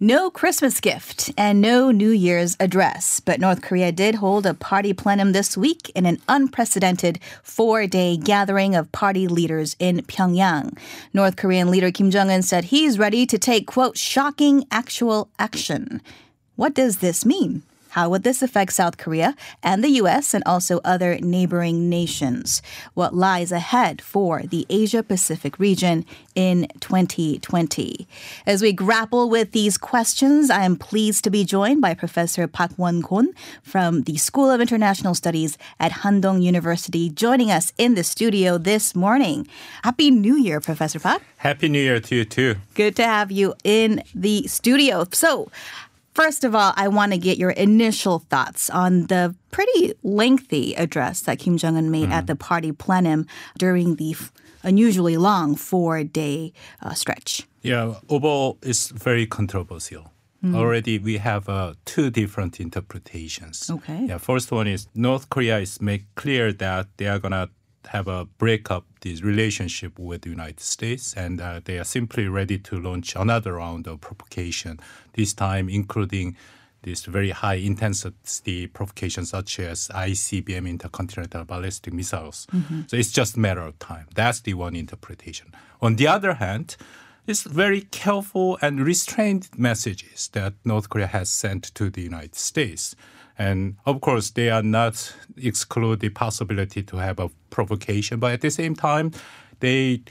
No Christmas gift and no New Year's address, but North Korea did hold a party plenum this week in an unprecedented four day gathering of party leaders in Pyongyang. North Korean leader Kim Jong un said he's ready to take, quote, shocking actual action. What does this mean? Uh, How would this affect South Korea and the U.S. and also other neighboring nations? What lies ahead for the Asia Pacific region in 2020? As we grapple with these questions, I am pleased to be joined by Professor Park Won-kwon from the School of International Studies at Handong University, joining us in the studio this morning. Happy New Year, Professor Park. Happy New Year to you too. Good to have you in the studio. So, First of all, I want to get your initial thoughts on the pretty lengthy address that Kim Jong un made mm. at the party plenum during the unusually long four day uh, stretch. Yeah, overall, it's very controversial. Mm. Already, we have uh, two different interpretations. Okay. Yeah, first one is North Korea is make clear that they are gonna have a break up this relationship with the United States, and uh, they are simply ready to launch another round of provocation. This time, including this very high intensity provocation, such as ICBM intercontinental ballistic missiles. Mm-hmm. So it's just a matter of time. That's the one interpretation. On the other hand, it's very careful and restrained messages that North Korea has sent to the United States. And of course, they are not exclude the possibility to have a provocation, but at the same time, they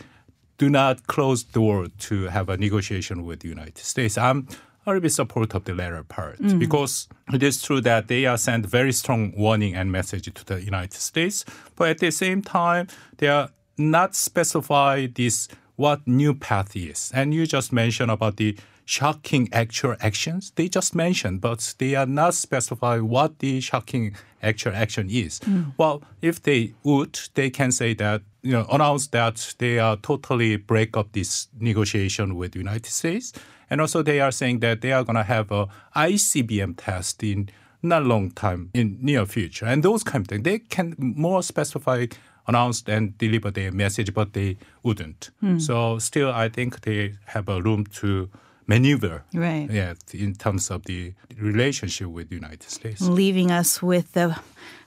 do not close the door to have a negotiation with the United States. I'm a little bit support of the latter part mm. because it is true that they are sent very strong warning and message to the United States, but at the same time, they are not specify this what new path is. And you just mentioned about the shocking actual actions. They just mentioned, but they are not specify what the shocking actual action is. Mm. Well, if they would, they can say that you know announce that they are totally break up this negotiation with the United States, and also they are saying that they are going to have a ICBM test in not long time in near future, and those kind of things. They can more specify announced and deliver their message, but they wouldn't. Mm. So still, I think they have a room to maneuver. Right. Yeah, in terms of the relationship with the United States. Leaving us with the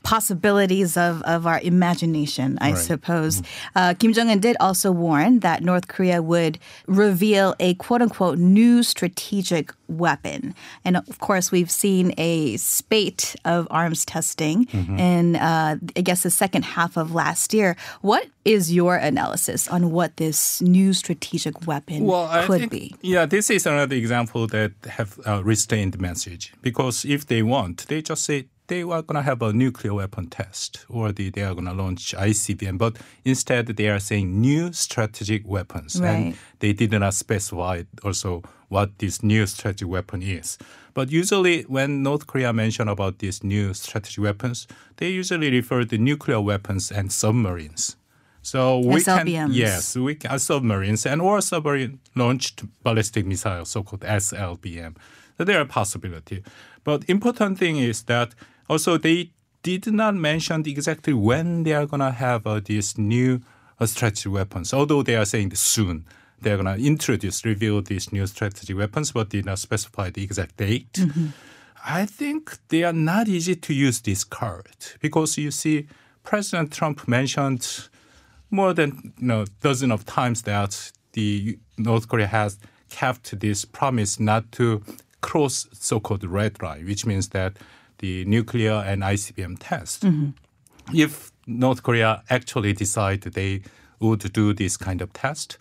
possibilities of, of our imagination, I right. suppose. Mm-hmm. Uh, Kim Jong un did also warn that North Korea would reveal a quote unquote new strategic weapon. And of course, we've seen a spate of arms testing mm-hmm. in, uh, I guess, the second half of last year. What is your analysis on what this new strategic weapon well, could think, be? Yeah, this is another example that have a restrained message because if they want, they just say they are going to have a nuclear weapon test or the, they are going to launch ICBM, but instead they are saying new strategic weapons. Right. And they did not specify also what this new strategic weapon is. But usually when North Korea mention about these new strategic weapons, they usually refer to nuclear weapons and submarines. So we SLBMs. can yes, we can uh, submarines and or submarine launched ballistic missiles, so-called SLBM. So there are possibility. But important thing is that also, they did not mention exactly when they are going to have uh, these new uh, strategic weapons, although they are saying soon they're going to introduce, reveal these new strategic weapons, but did not specify the exact date. Mm-hmm. I think they are not easy to use this card because you see, President Trump mentioned more than you know dozen of times that the North Korea has kept this promise not to cross so-called red line, which means that the nuclear and ICBM test. Mm-hmm. If North Korea actually decide they would do this kind of test,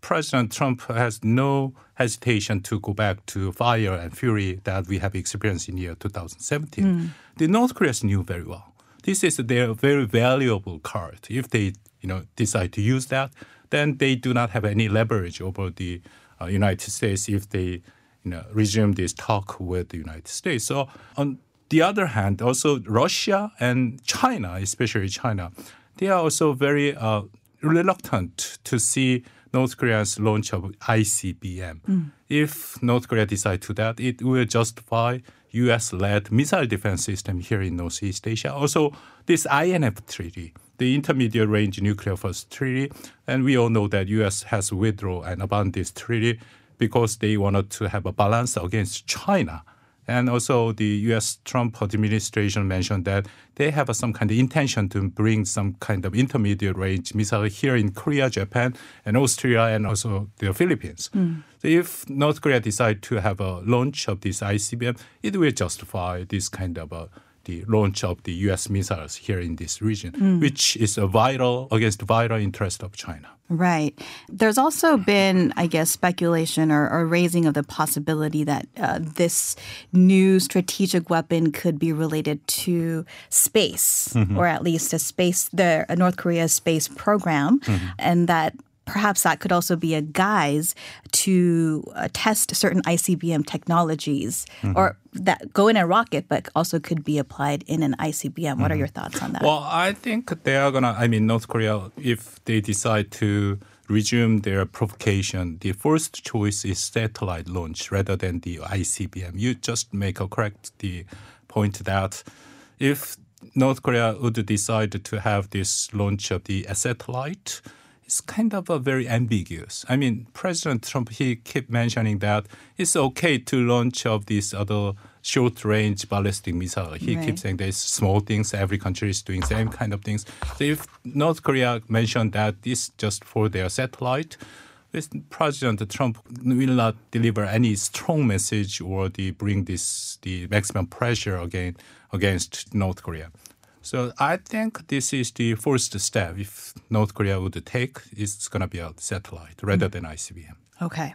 President Trump has no hesitation to go back to fire and fury that we have experienced in year 2017. Mm. The North Koreans knew very well. This is their very valuable card. If they, you know, decide to use that, then they do not have any leverage over the uh, United States if they, you know, resume this talk with the United States. So on the other hand, also Russia and China, especially China, they are also very uh, reluctant to see North Korea's launch of ICBM. Mm. If North Korea decide to that, it will justify U.S.-led missile defense system here in Northeast Asia. Also, this INF treaty, the Intermediate Range Nuclear Force Treaty, and we all know that U.S. has withdrawn and abandoned this treaty because they wanted to have a balance against China. And also, the U.S. Trump administration mentioned that they have some kind of intention to bring some kind of intermediate range missile here in Korea, Japan, and Austria, and also the Philippines. Mm. So if North Korea decide to have a launch of this ICBM, it will justify this kind of a the launch of the U.S. missiles here in this region, mm. which is a vital against vital interest of China. Right. There's also been, I guess, speculation or, or raising of the possibility that uh, this new strategic weapon could be related to space, mm-hmm. or at least a space, the North Korea space program, mm-hmm. and that perhaps that could also be a guise to uh, test certain ICBM technologies mm-hmm. or that go in a rocket but also could be applied in an ICBM. Mm-hmm. What are mm-hmm. your thoughts on that? Well, I think they are going to, I mean, North Korea, if they decide to resume their provocation, the first choice is satellite launch rather than the ICBM. You just make a correct the point that if North Korea would decide to have this launch of the satellite, it's kind of a very ambiguous. I mean, President Trump he kept mentioning that it's okay to launch of these other short range ballistic missile. He right. keeps saying there's small things. Every country is doing same kind of things. So if North Korea mentioned that this just for their satellite. President Trump will not deliver any strong message or the bring this the maximum pressure again against North Korea. So I think this is the first step. If North Korea would take, it's going to be a satellite rather than ICBM. Okay.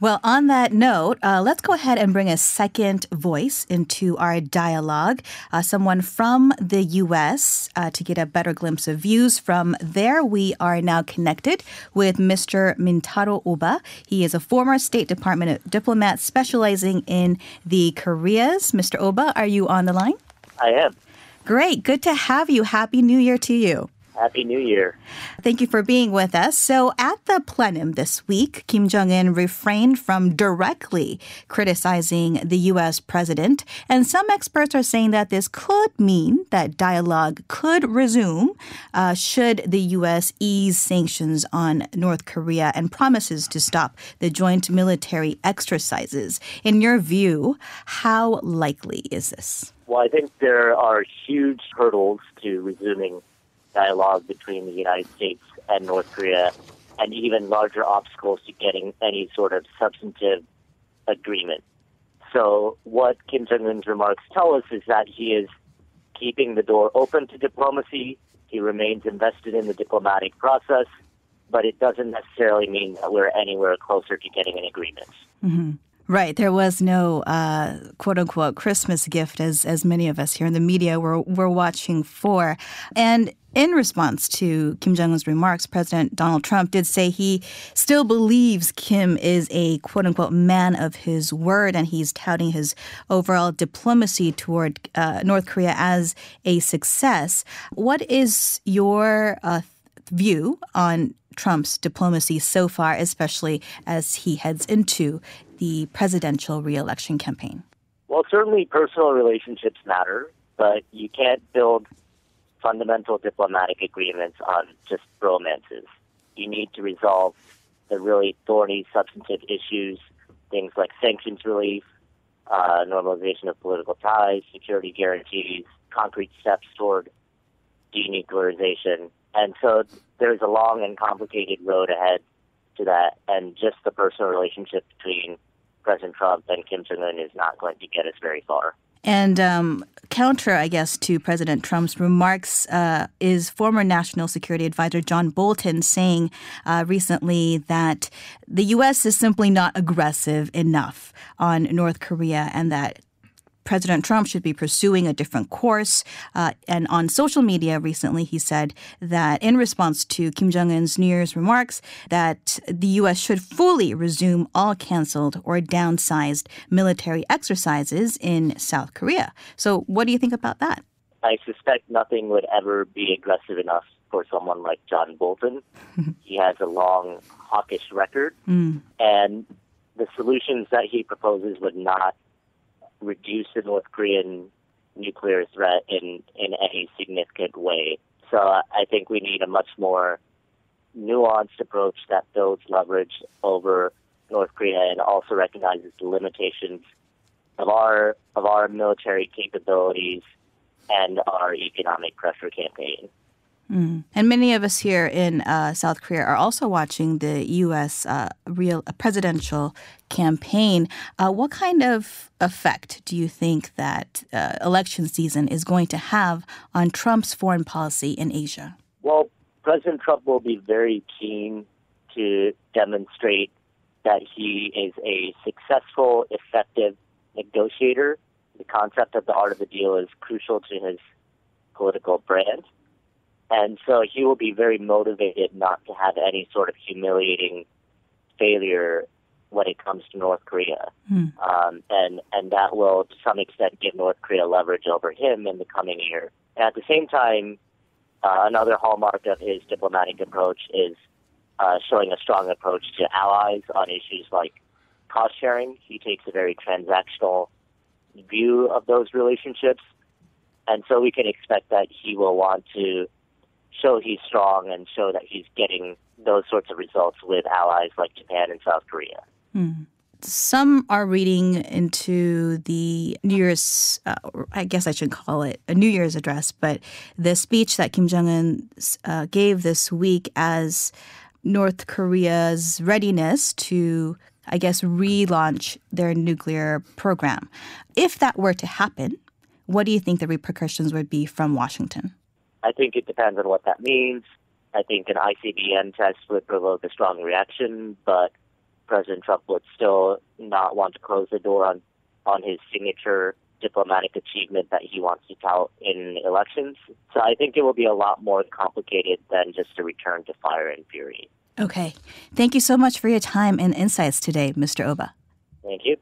Well, on that note, uh, let's go ahead and bring a second voice into our dialogue. Uh, someone from the U.S. Uh, to get a better glimpse of views from there. We are now connected with Mr. Mintaro Oba. He is a former State Department diplomat specializing in the Koreas. Mr. Oba, are you on the line? I am. Great. Good to have you. Happy New Year to you. Happy New Year. Thank you for being with us. So, at the plenum this week, Kim Jong un refrained from directly criticizing the U.S. president. And some experts are saying that this could mean that dialogue could resume uh, should the U.S. ease sanctions on North Korea and promises to stop the joint military exercises. In your view, how likely is this? Well, I think there are huge hurdles to resuming dialogue between the United States and North Korea, and even larger obstacles to getting any sort of substantive agreement. So, what Kim Jong un's remarks tell us is that he is keeping the door open to diplomacy. He remains invested in the diplomatic process, but it doesn't necessarily mean that we're anywhere closer to getting an agreement. Mm-hmm. Right. There was no uh, quote unquote Christmas gift as as many of us here in the media were were watching for. And in response to Kim Jong un's remarks, President Donald Trump did say he still believes Kim is a quote unquote man of his word, and he's touting his overall diplomacy toward uh, North Korea as a success. What is your uh, view on Trump's diplomacy so far, especially as he heads into the presidential reelection campaign? Well, certainly personal relationships matter, but you can't build fundamental diplomatic agreements on just romances. You need to resolve the really thorny substantive issues, things like sanctions relief, uh, normalization of political ties, security guarantees, concrete steps toward denuclearization. And so there's a long and complicated road ahead to that, and just the personal relationship between President Trump and Kim Jong Un is not going to get us very far. And um, counter, I guess, to President Trump's remarks uh, is former National Security Advisor John Bolton saying uh, recently that the U.S. is simply not aggressive enough on North Korea and that President Trump should be pursuing a different course. Uh, and on social media recently, he said that in response to Kim Jong un's New Year's remarks, that the U.S. should fully resume all canceled or downsized military exercises in South Korea. So, what do you think about that? I suspect nothing would ever be aggressive enough for someone like John Bolton. he has a long hawkish record, mm. and the solutions that he proposes would not reduce the North Korean nuclear threat in, in any significant way. So I think we need a much more nuanced approach that builds leverage over North Korea and also recognizes the limitations of our of our military capabilities and our economic pressure campaign. Mm. And many of us here in uh, South Korea are also watching the U.S. Uh, real uh, presidential campaign. Uh, what kind of effect do you think that uh, election season is going to have on Trump's foreign policy in Asia? Well, President Trump will be very keen to demonstrate that he is a successful, effective negotiator. The concept of the art of the deal is crucial to his political brand. And so he will be very motivated not to have any sort of humiliating failure when it comes to North Korea. Hmm. Um, and, and that will, to some extent, give North Korea leverage over him in the coming year. And at the same time, uh, another hallmark of his diplomatic approach is uh, showing a strong approach to allies on issues like cost sharing. He takes a very transactional view of those relationships. And so we can expect that he will want to show he's strong and show that he's getting those sorts of results with allies like Japan and South Korea. Mm. Some are reading into the New Year's, uh, I guess I should call it a New Year's address, but the speech that Kim Jong un uh, gave this week as North Korea's readiness to, I guess, relaunch their nuclear program. If that were to happen, what do you think the repercussions would be from Washington? I think it depends on what that means. I think an ICBM test would provoke a strong reaction, but President Trump would still not want to close the door on, on his signature diplomatic achievement that he wants to tout in elections. So I think it will be a lot more complicated than just a return to fire and fury. Okay. Thank you so much for your time and insights today, Mr. Oba. Thank you.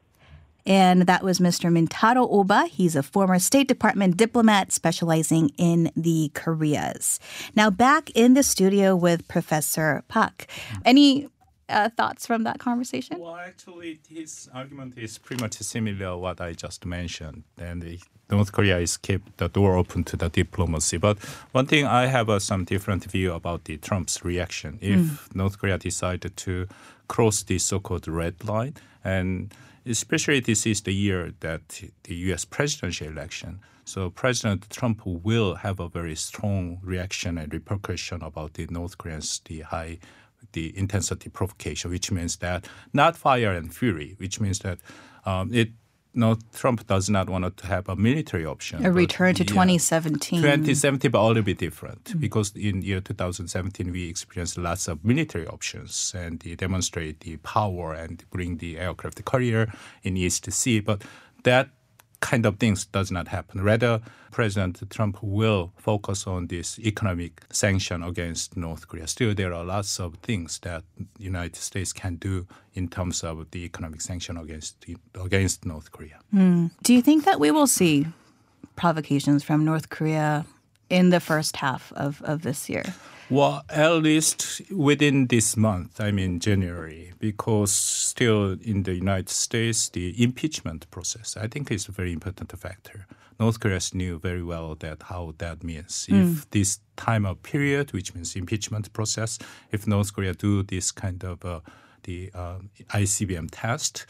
And that was Mr. Mintaro Oba. He's a former State Department diplomat specializing in the Koreas. Now, back in the studio with Professor Park. Any uh, thoughts from that conversation? Well, actually, his argument is pretty much similar what I just mentioned. And North Korea is keep the door open to the diplomacy. But one thing I have uh, some different view about the Trump's reaction. If mm. North Korea decided to cross the so-called red line, and especially this is the year that the U.S. presidential election. So President Trump will have a very strong reaction and repercussion about the North Koreans, the high the intensity provocation, which means that not fire and fury, which means that um, it no, Trump does not want to have a military option. A return to yeah, 2017. 2017, but a little bit different mm-hmm. because in year 2017 we experienced lots of military options and they demonstrate the power and bring the aircraft carrier in East Sea. But that kind of things does not happen. Rather, President Trump will focus on this economic sanction against North Korea. Still, there are lots of things that United States can do in terms of the economic sanction against against North Korea. Mm. Do you think that we will see provocations from North Korea in the first half of, of this year? Well, at least within this month, I mean January, because still in the United States, the impeachment process, I think is a very important factor. North Korea knew very well that how that means. Mm. If this time of period, which means impeachment process, if North Korea do this kind of uh, the uh, ICBM test,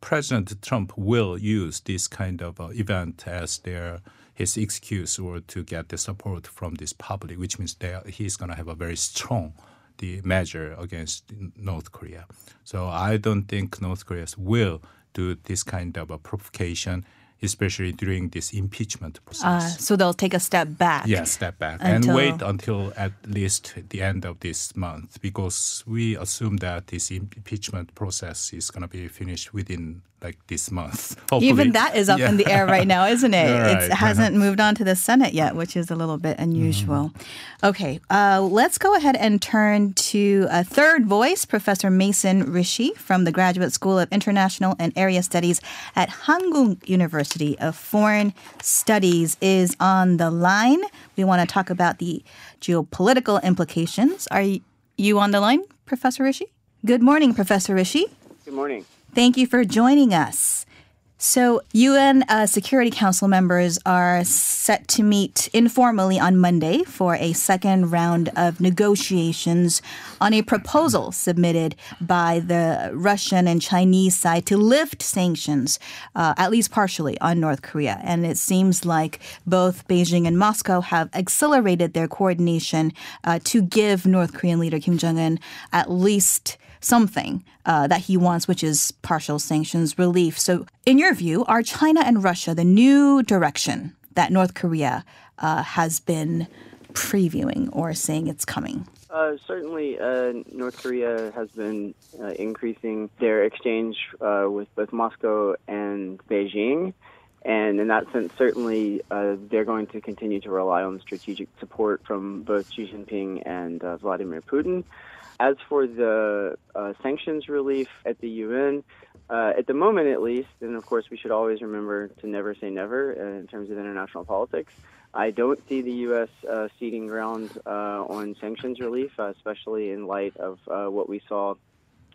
President Trump will use this kind of uh, event as their his excuse or to get the support from this public, which means that he's going to have a very strong the measure against North Korea. So I don't think North Korea will do this kind of a provocation especially during this impeachment process. Uh, so they'll take a step back. Yeah, step back and wait until at least the end of this month because we assume that this impeachment process is going to be finished within like this month. Hopefully. Even that is up yeah. in the air right now, isn't it? right. It hasn't moved on to the Senate yet, which is a little bit unusual. Mm-hmm. Okay, uh, let's go ahead and turn to a third voice, Professor Mason Richey from the Graduate School of International and Area Studies at Hankuk University of Foreign Studies is on the line. We want to talk about the geopolitical implications. Are you on the line, Professor Richey? Good morning, Professor Richey. Good morning. Thank you for joining us. So, UN uh, Security Council members are set to meet informally on Monday for a second round of negotiations on a proposal submitted by the Russian and Chinese side to lift sanctions, uh, at least partially, on North Korea. And it seems like both Beijing and Moscow have accelerated their coordination uh, to give North Korean leader Kim Jong un at least something uh, that he wants, which is partial sanctions relief. So, in your view, are China and Russia the new direction that North Korea uh, has been previewing or saying it's coming? Uh, certainly, uh, North Korea has been uh, increasing their exchange uh, with both Moscow and Beijing. And in that sense, certainly uh, they're going to continue to rely on strategic support from both Xi Jinping and uh, Vladimir Putin. As for the uh, sanctions relief at the UN, uh, at the moment at least, and of course we should always remember to never say never uh, in terms of international politics. I don't see the U.S. Uh, ceding ground uh, on sanctions relief, uh, especially in light of what we saw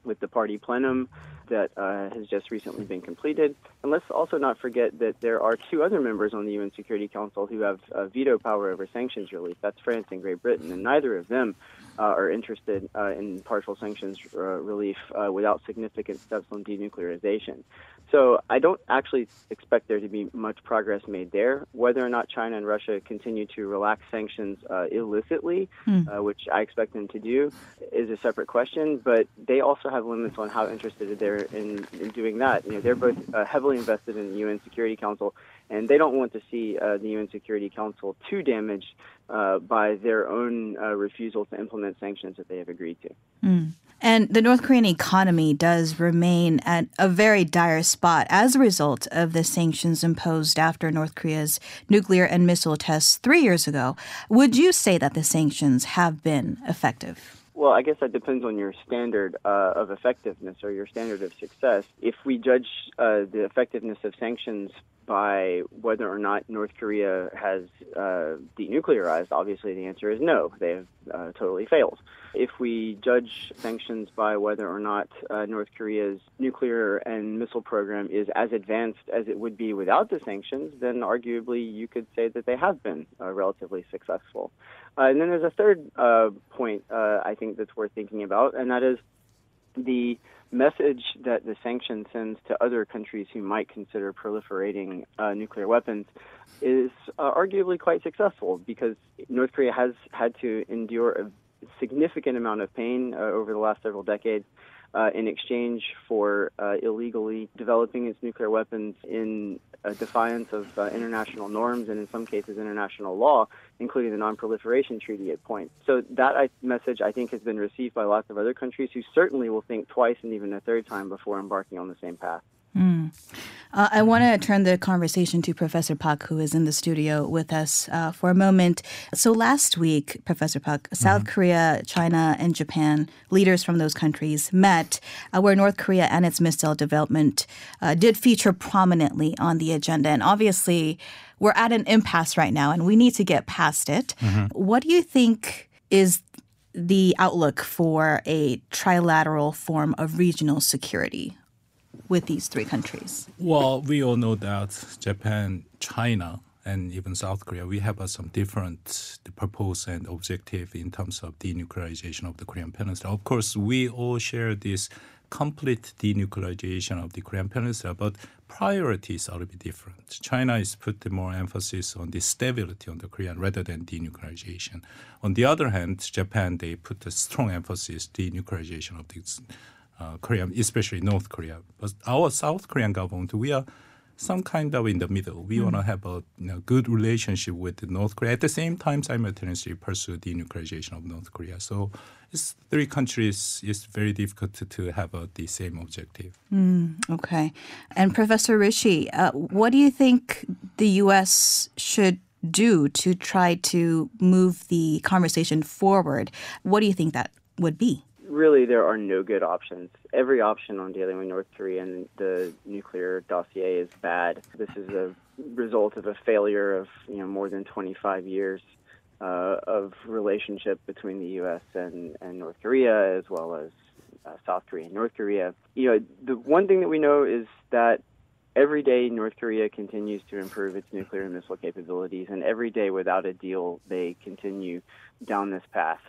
with the party plenum that uh, has just recently been completed. And let's also not forget that there are two other members on the UN Security Council who have uh, veto power over sanctions relief. That's France and Great Britain, and neither of them are interested uh, in partial sanctions uh, relief uh, without significant steps on denuclearization. So I don't actually expect there to be much progress made there. Whether or not China and Russia continue to relax sanctions uh, illicitly, mm. uh, which I expect them to do, is a separate question. But they also have limits on how interested they're in, in doing that. You know, they're both uh, heavily invested in the UN Security Council, and they don't want to see uh, the UN Security Council too damaged uh, by their own uh, refusal to implement sanctions that they have agreed to. Mm. And the North Korean economy does remain at a very dire spot as a result of the sanctions imposed after North Korea's nuclear and missile tests three years ago. Would you say that the sanctions have been effective? Well, I guess that depends on your standard uh, of effectiveness or your standard of success. If we judge uh, the effectiveness of sanctions by whether or not North Korea has uh, denuclearized, obviously the answer is no. They have uh, totally failed. If we judge sanctions by whether or not uh, North Korea's nuclear and missile program is as advanced as it would be without the sanctions, then arguably you could say that they have been uh, relatively successful. Uh, and then there's a third uh, point I think that's worth thinking about, and that is the message that the sanction sends to other countries who might consider proliferating uh, nuclear weapons is uh, arguably quite successful because North Korea has had to endure a significant amount of pain uh, over the last several decades uh, in exchange for uh, illegally developing its nuclear weapons in defiance of uh, international norms and, in some cases, international law, including the Non-Proliferation Treaty at point. So that I, message, I think, has been received by lots of other countries who certainly will think twice and even a third time before embarking on the same path. Mm. Uh, I want to turn the conversation to Professor Park, who is in the studio with us uh, for a moment. So, last week, Professor Park, South mm-hmm. Korea, China, and Japan, leaders from those countries met, uh, where North Korea and its missile development uh, did feature prominently on the agenda. And obviously, we're at an impasse right now, and we need to get past it. Mm-hmm. What do you think is the outlook for a trilateral form of regional security? With these three countries? Well, we all know that Japan, China, and even South Korea, we have uh, some different purpose and objective in terms of denuclearization of the Korean Peninsula. Of course, we all share this complete denuclearization of the Korean Peninsula, but priorities are a bit different. China is putting more emphasis on the stability on the Korean rather than denuclearization. On the other hand, Japan they put a strong emphasis on denuclearization of the uh, Korea, especially North Korea. But our South Korean government, we are some kind of in the middle. We mm. want to have a you know, good relationship with North Korea. At the same time, simultaneously pursue denuclearization of North Korea. So it's three countries. It's very difficult to, to have a, the same objective. Mm, okay. And Professor Richey, uh, what do you think the U.S. should do to try to move the conversation forward? What do you think that would be? Really there are no good options. Every option on dealing with North Korea and the nuclear dossier is bad. This is a result of a failure of you know more than 25 years uh, of relationship between the U.S. and, and North Korea, as well as uh, South Korea and North Korea. You know, the one thing that we know is that every day North Korea continues to improve its nuclear and missile capabilities, and every day without a deal, they continue down this path.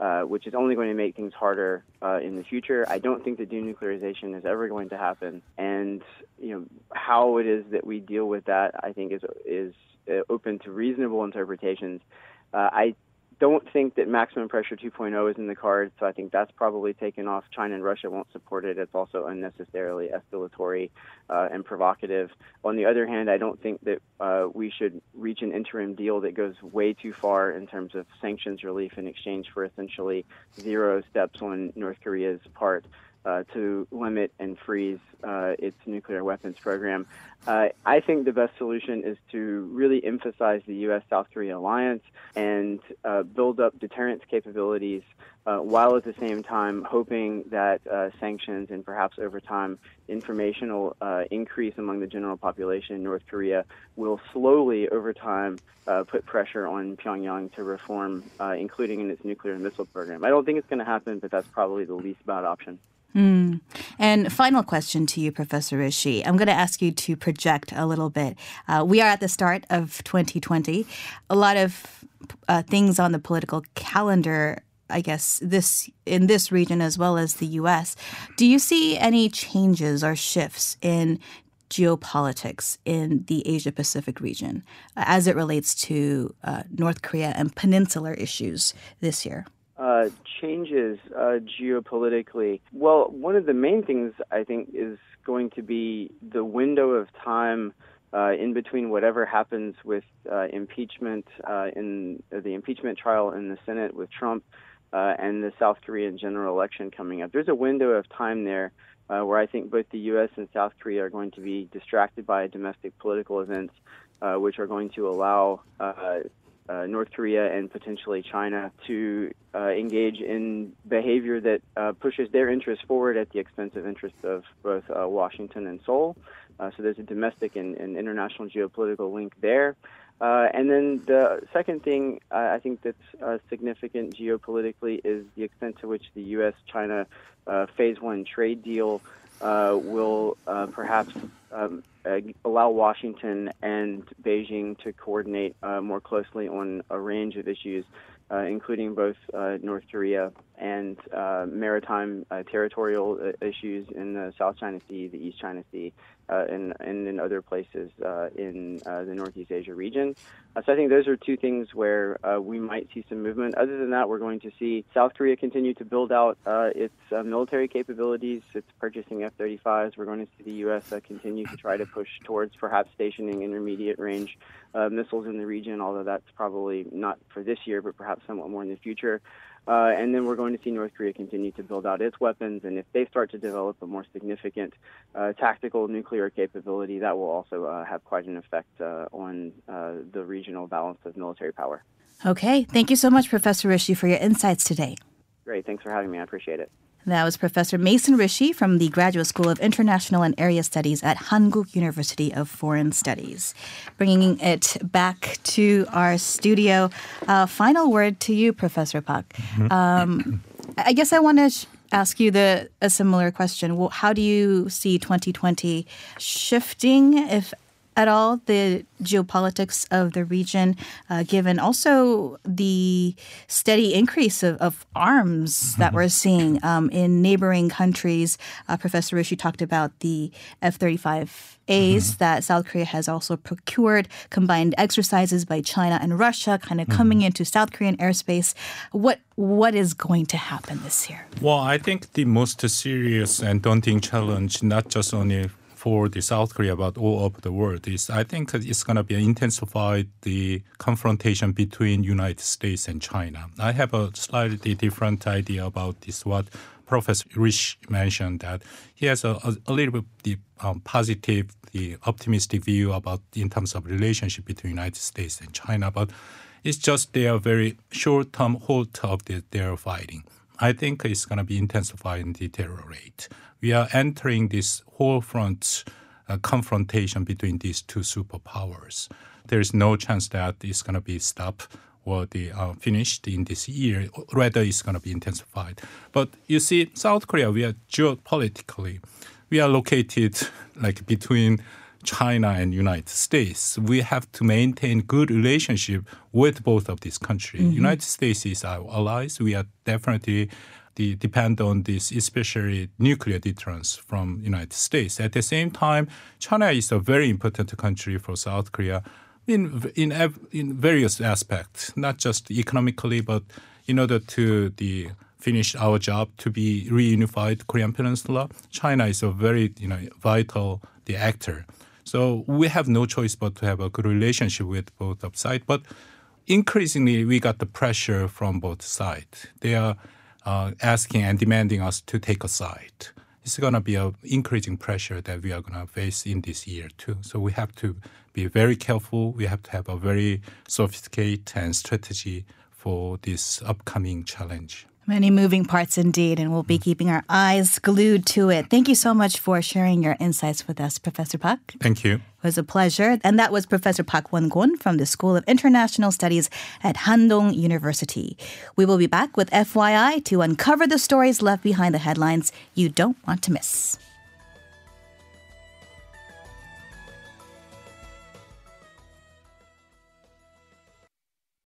Uh, which is only going to make things harder uh, in the future. I don't think that denuclearization is ever going to happen, and you know how it is that we deal with that. I think is is uh, open to reasonable interpretations. Uh, I don't think that maximum pressure 2.0 is in the cards, so I think that's probably taken off. China and Russia won't support it. It's also unnecessarily escalatory uh, and provocative. On the other hand, I don't think that uh, we should reach an interim deal that goes way too far in terms of sanctions relief in exchange for essentially zero steps on North Korea's part uh, to limit and freeze uh, its nuclear weapons program. Uh, I think the best solution is to really emphasize the U.S. South Korea alliance and uh, build up deterrence capabilities uh, while at the same time hoping that uh, sanctions and perhaps over time informational increase among the general population in North Korea will slowly over time put pressure on Pyongyang to reform, including in its nuclear and missile program. I don't think it's going to happen, but that's probably the least bad option. Mm. And final question to you, Professor Richey. I'm going to ask you to project a little bit. Uh, we are at the start of 2020. A lot of uh, things on the political calendar I guess this in this region as well as the U.S. Do you see any changes or shifts in geopolitics in the Asia Pacific region as it relates to uh, North Korea and peninsular issues this year? Uh, changes uh, geopolitically? Well, one of the main things I think is going to be the window of time uh, in between whatever happens with uh, impeachment uh, in the impeachment trial in the Senate with Trump and the South Korean general election coming up. There's a window of time there uh, where I think both the U.S. and South Korea are going to be distracted by domestic political events, uh, which are going to allow uh, uh, North Korea and potentially China to uh, engage in behavior that uh, pushes their interests forward at the expense of interests of both uh, Washington and Seoul. Uh, so there's a domestic and, and international geopolitical link there. Uh, and then the second thing I think that's significant geopolitically is the extent to which the U.S.-China phase one trade deal will perhaps um, uh, allow Washington and Beijing to coordinate uh, more closely on a range of issues, uh, including both uh, North Korea and uh, maritime uh, territorial issues in the South China Sea, the East China Sea, Uh, and, and in other places uh, in uh, the Northeast Asia region. so I think those are two things where we might see some movement. Other than that, we're going to see South Korea continue to build out its military capabilities. It's purchasing F-35s. We're going to see the U.S. continue to try to push towards perhaps stationing intermediate range uh, missiles in the region, although that's probably not for this year, but perhaps somewhat more in the future. Uh, and then we're going to see North Korea continue to build out its weapons. And if they start to develop a more significant uh, tactical nuclear capability, that will also uh, have quite an effect uh, on uh, the regional balance of military power. Okay. Thank you so much, Professor Richey, for your insights today. Great. Thanks for having me. I appreciate it. That was Professor Mason Richey from the Graduate School of International and Area Studies at Hankuk University of Foreign Studies. Bringing it back to our studio. Uh, final word to you, Professor Park. Mm-hmm. Um, I guess I want to sh- ask you the a similar question. Well, how do you see 2020 shifting, if at all the geopolitics of the region, uh, given also the steady increase of, of arms that we're seeing um, in neighboring countries? Uh, Professor Richey talked about the F 35 A's mm-hmm. that South Korea has also procured, combined exercises by China and Russia, kind of mm-hmm. coming into South Korean airspace. What what is going to happen this year? Well, I think the most serious and daunting challenge, not just only for the South Korea but all over the world is I think it's going to be intensified the confrontation between United States and China. I have a slightly different idea about this. What Professor Rich mentioned that he has a, a, a little bit the, um, positive, the optimistic view about in terms of relationship between United States and China, but it's just their very short-term halt of the, their fighting. I think it's going to be intensified and deteriorate we are entering this whole front uh, confrontation between these two superpowers. There is no chance that it's going to be stopped or the uh, finished in this year. Rather, it's going to be intensified. But you see, South Korea, we are geopolitically, we are located like between China and United States. We have to maintain good relationship with both of these countries. Mm-hmm. United States is our allies. We are definitely the, depend on this, especially nuclear deterrence from United States. At the same time, China is a very important country for South Korea in in in various aspects, not just economically, but in order to the finish our job to be reunified Korean Peninsula, China is a very you know vital the actor. So we have no choice but to have a good relationship with both sides. But increasingly, we got the pressure from both sides. They are uh, asking and demanding us to take a side. It's going to be an increasing pressure that we are going to face in this year too. So we have to be very careful. We have to have a very sophisticated strategy for this upcoming challenge. Many moving parts indeed, and we'll be mm. keeping our eyes glued to it. Thank you so much for sharing your insights with us, Professor Park. Thank you. It was a pleasure. And that was Professor Park Won-kwon from the School of International Studies at Handong University. We will be back with FYI to uncover the stories left behind the headlines you don't want to miss.